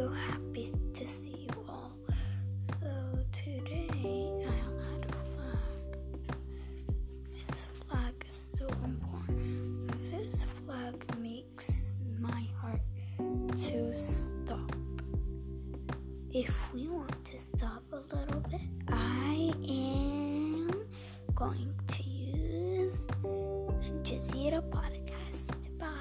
So happy to see you all. So today I'll a flag. This flag is so important. This flag makes my heart to stop. If we want to stop a little bit, I am going to use Al Jazeera podcast. Bye.